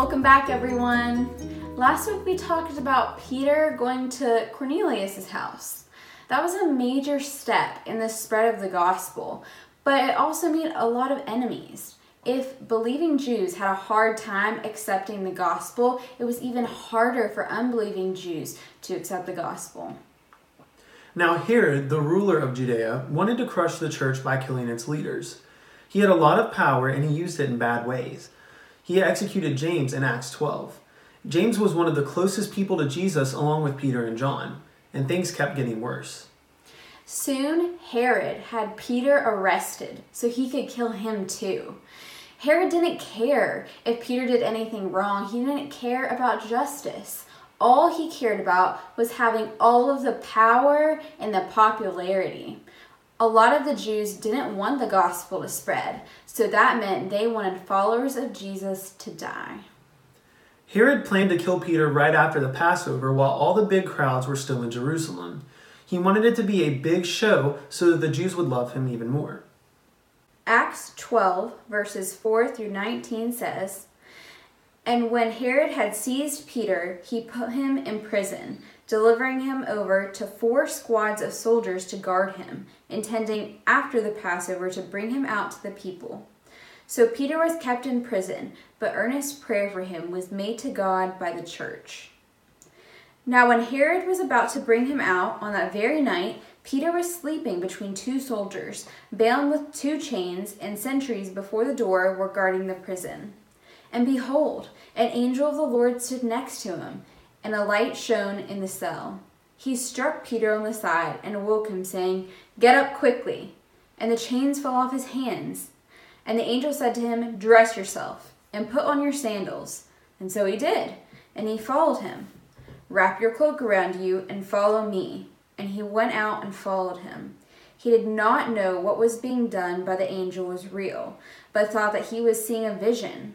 Welcome back, everyone. Last week we talked about Peter going to Cornelius' house. That was a major step in the spread of the gospel, but it also made a lot of enemies. If believing Jews had a hard time accepting the gospel, it was even harder for unbelieving Jews to accept the gospel. Now, Herod, the ruler of Judea, wanted to crush the church by killing its leaders. He had a lot of power and he used it in bad ways. He executed James in Acts 12. James was one of the closest people to Jesus along with Peter and John, and things kept getting worse. Soon, Herod had Peter arrested so he could kill him too. Herod didn't care if Peter did anything wrong, he didn't care about justice. All he cared about was having all of the power and the popularity. A lot of the Jews didn't want the gospel to spread, so that meant they wanted followers of Jesus to die. Herod planned to kill Peter right after the Passover while all the big crowds were still in Jerusalem. He wanted it to be a big show so that the Jews would love him even more. Acts 12, verses 4 through 19 says, And when Herod had seized Peter, he put him in prison, delivering him over to four squads of soldiers to guard him, intending after the Passover to bring him out to the people. So Peter was kept in prison, but earnest prayer for him was made to God by the church. Now, when Herod was about to bring him out on that very night, Peter was sleeping between two soldiers, bound with two chains, and sentries before the door were guarding the prison. And behold, an angel of the Lord stood next to him, and a light shone in the cell. He struck Peter on the side and awoke him, saying, Get up quickly. And the chains fell off his hands. And the angel said to him, Dress yourself, and put on your sandals. And so he did, and he followed him. Wrap your cloak around you and follow me. And he went out and followed him. He did not know what was being done by the angel was real, but thought that he was seeing a vision.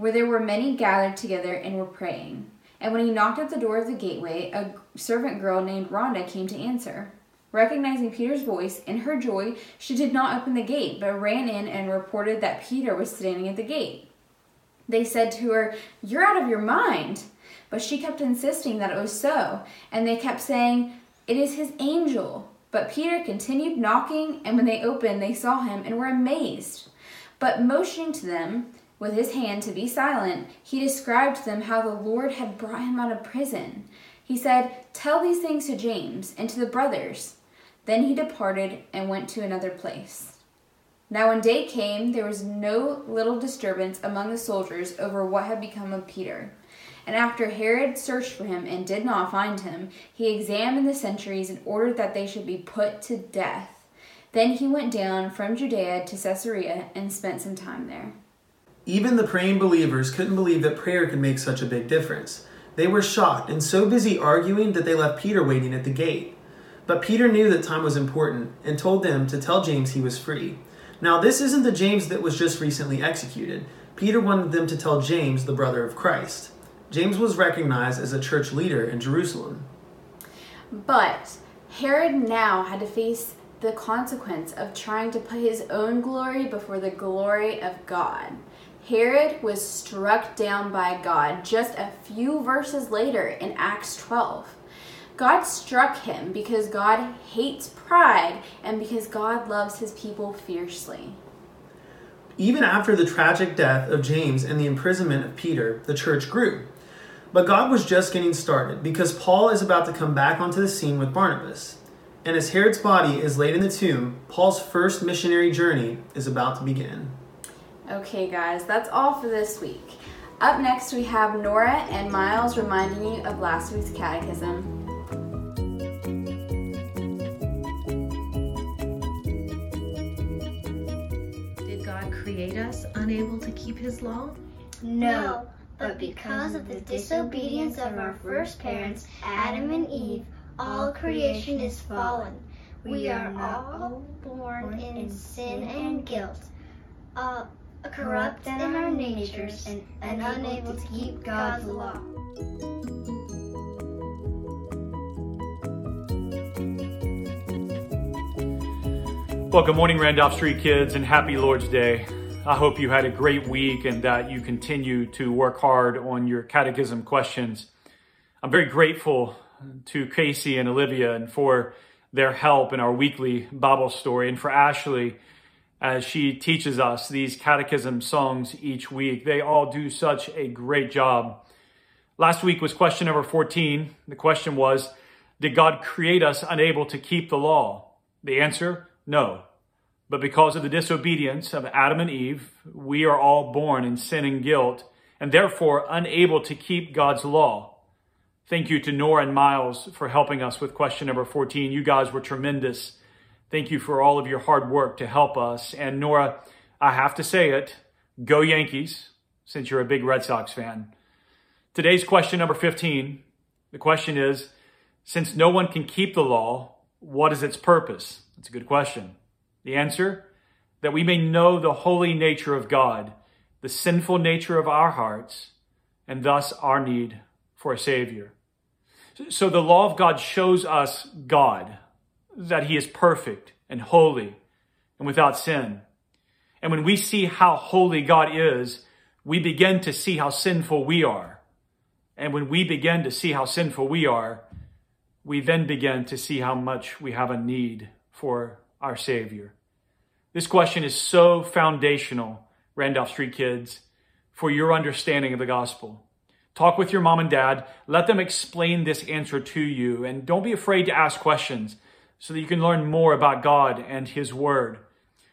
where there were many gathered together and were praying. And when he knocked at the door of the gateway, a servant girl named Rhoda came to answer. Recognizing Peter's voice, in her joy, she did not open the gate, but ran in and reported that Peter was standing at the gate. They said to her, You're out of your mind. But she kept insisting that it was so, and they kept saying, It is his angel. But Peter continued knocking, and when they opened, they saw him and were amazed. But motioning to them with his hand to be silent, he described to them how the Lord had brought him out of prison. He said, Tell these things to James and to the brothers. Then he departed and went to another place. Now, when day came, there was no little disturbance among the soldiers over what had become of Peter. And after Herod searched for him and did not find him, he examined the sentries and ordered that they should be put to death. Then he went down from Judea to Caesarea and spent some time there. Even the praying believers couldn't believe that prayer could make such a big difference. They were shocked and so busy arguing that they left Peter waiting at the gate. But Peter knew that time was important and told them to tell James he was free. Now, this isn't the James that was just recently executed. Peter wanted them to tell James, the brother of Christ. James was recognized as a church leader in Jerusalem. But Herod now had to face the consequence of trying to put his own glory before the glory of God. Herod was struck down by God just a few verses later in Acts 12. God struck him because God hates pride and because God loves his people fiercely. Even after the tragic death of James and the imprisonment of Peter, the church grew. But God was just getting started because Paul is about to come back onto the scene with Barnabas. And as Herod's body is laid in the tomb, Paul's first missionary journey is about to begin. Okay, guys, that's all for this week. Up next, we have Nora and Miles reminding you of last week's catechism. Did God create us unable to keep his law? No, But because of the disobedience of our first parents, Adam and Eve, all creation is fallen. We are all born in sin and guilt, uh, corrupt in our natures, and, and unable to keep God's law. Well, good morning, Randolph Street kids, and happy Lord's Day. I hope you had a great week and that you continue to work hard on your catechism questions. I'm very grateful to Casey and Olivia and for their help in our weekly Bible story and for Ashley as she teaches us these catechism songs each week. They all do such a great job. Last week was question number 14. The question was, did God create us unable to keep the law? The answer, no. But because of the disobedience of Adam and Eve, we are all born in sin and guilt, and therefore unable to keep God's law. Thank you to Nora and Miles for helping us with question number 14. You guys were tremendous. Thank you for all of your hard work to help us. And Nora, I have to say it, go Yankees, since you're a big Red Sox fan. Today's question number 15. The question is, since no one can keep the law, what is its purpose? That's a good question. The answer? That we may know the holy nature of God, the sinful nature of our hearts, and thus our need for a Savior. So the law of God shows us God, that He is perfect and holy and without sin. And when we see how holy God is, we begin to see how sinful we are. And when we begin to see how sinful we are, we then begin to see how much we have a need for our Savior. This question is so foundational, Randolph Street kids, for your understanding of the gospel. Talk with your mom and dad. Let them explain this answer to you. And don't be afraid to ask questions so that you can learn more about God and His Word.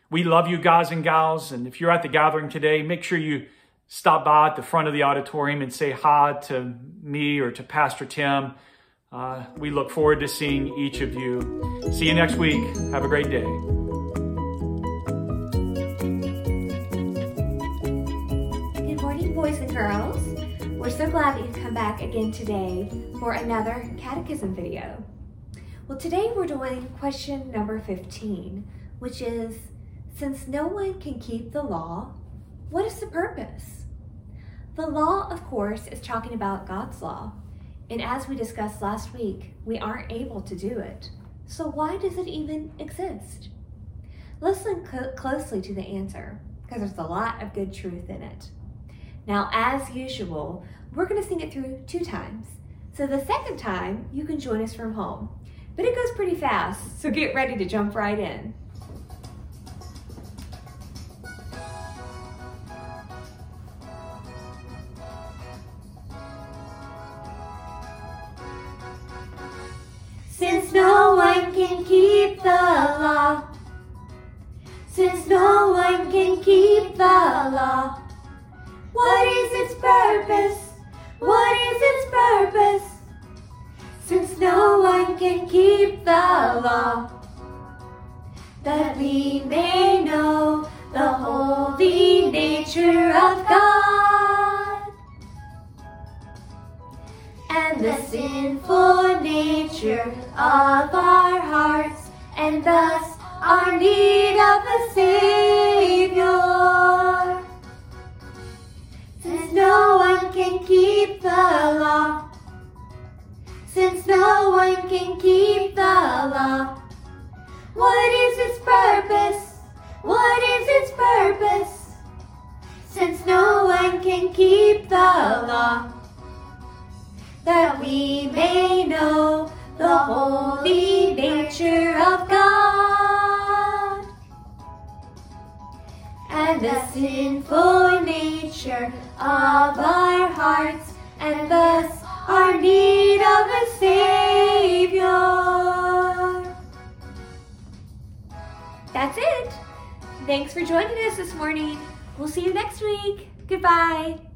We love you guys and gals. And if you're at the gathering today, make sure you stop by at the front of the auditorium and say hi to me or to Pastor Tim. Uh, we look forward to seeing each of you. See you next week. Have a great day. Good morning, boys and girls. We're so glad that you've come back again today for another catechism video. Well, today we're doing question number 15, which is, since no one can keep the law, what is the purpose? The law, of course, is talking about God's law, and as we discussed last week, we aren't able to do it. So why does it even exist? Listen cl- closely to the answer, because there's a lot of good truth in it. Now, as usual, we're going to sing it through two times. So the second time, you can join us from home. But it goes pretty fast, so get ready to jump right in. Since no one can keep the law, since no one can keep the law, what is its purpose? Can keep the law, that we may know the holy nature of God and the sinful nature of our hearts, and thus our need of a Savior. Since no one can keep the law, since no one can keep the law, what is its purpose? What is its purpose? Since no one can keep the law, that we may know the holy nature of God and the sinful nature of our hearts, and thus our need of a Savior. That's it. Thanks for joining us this morning. We'll see you next week. Goodbye.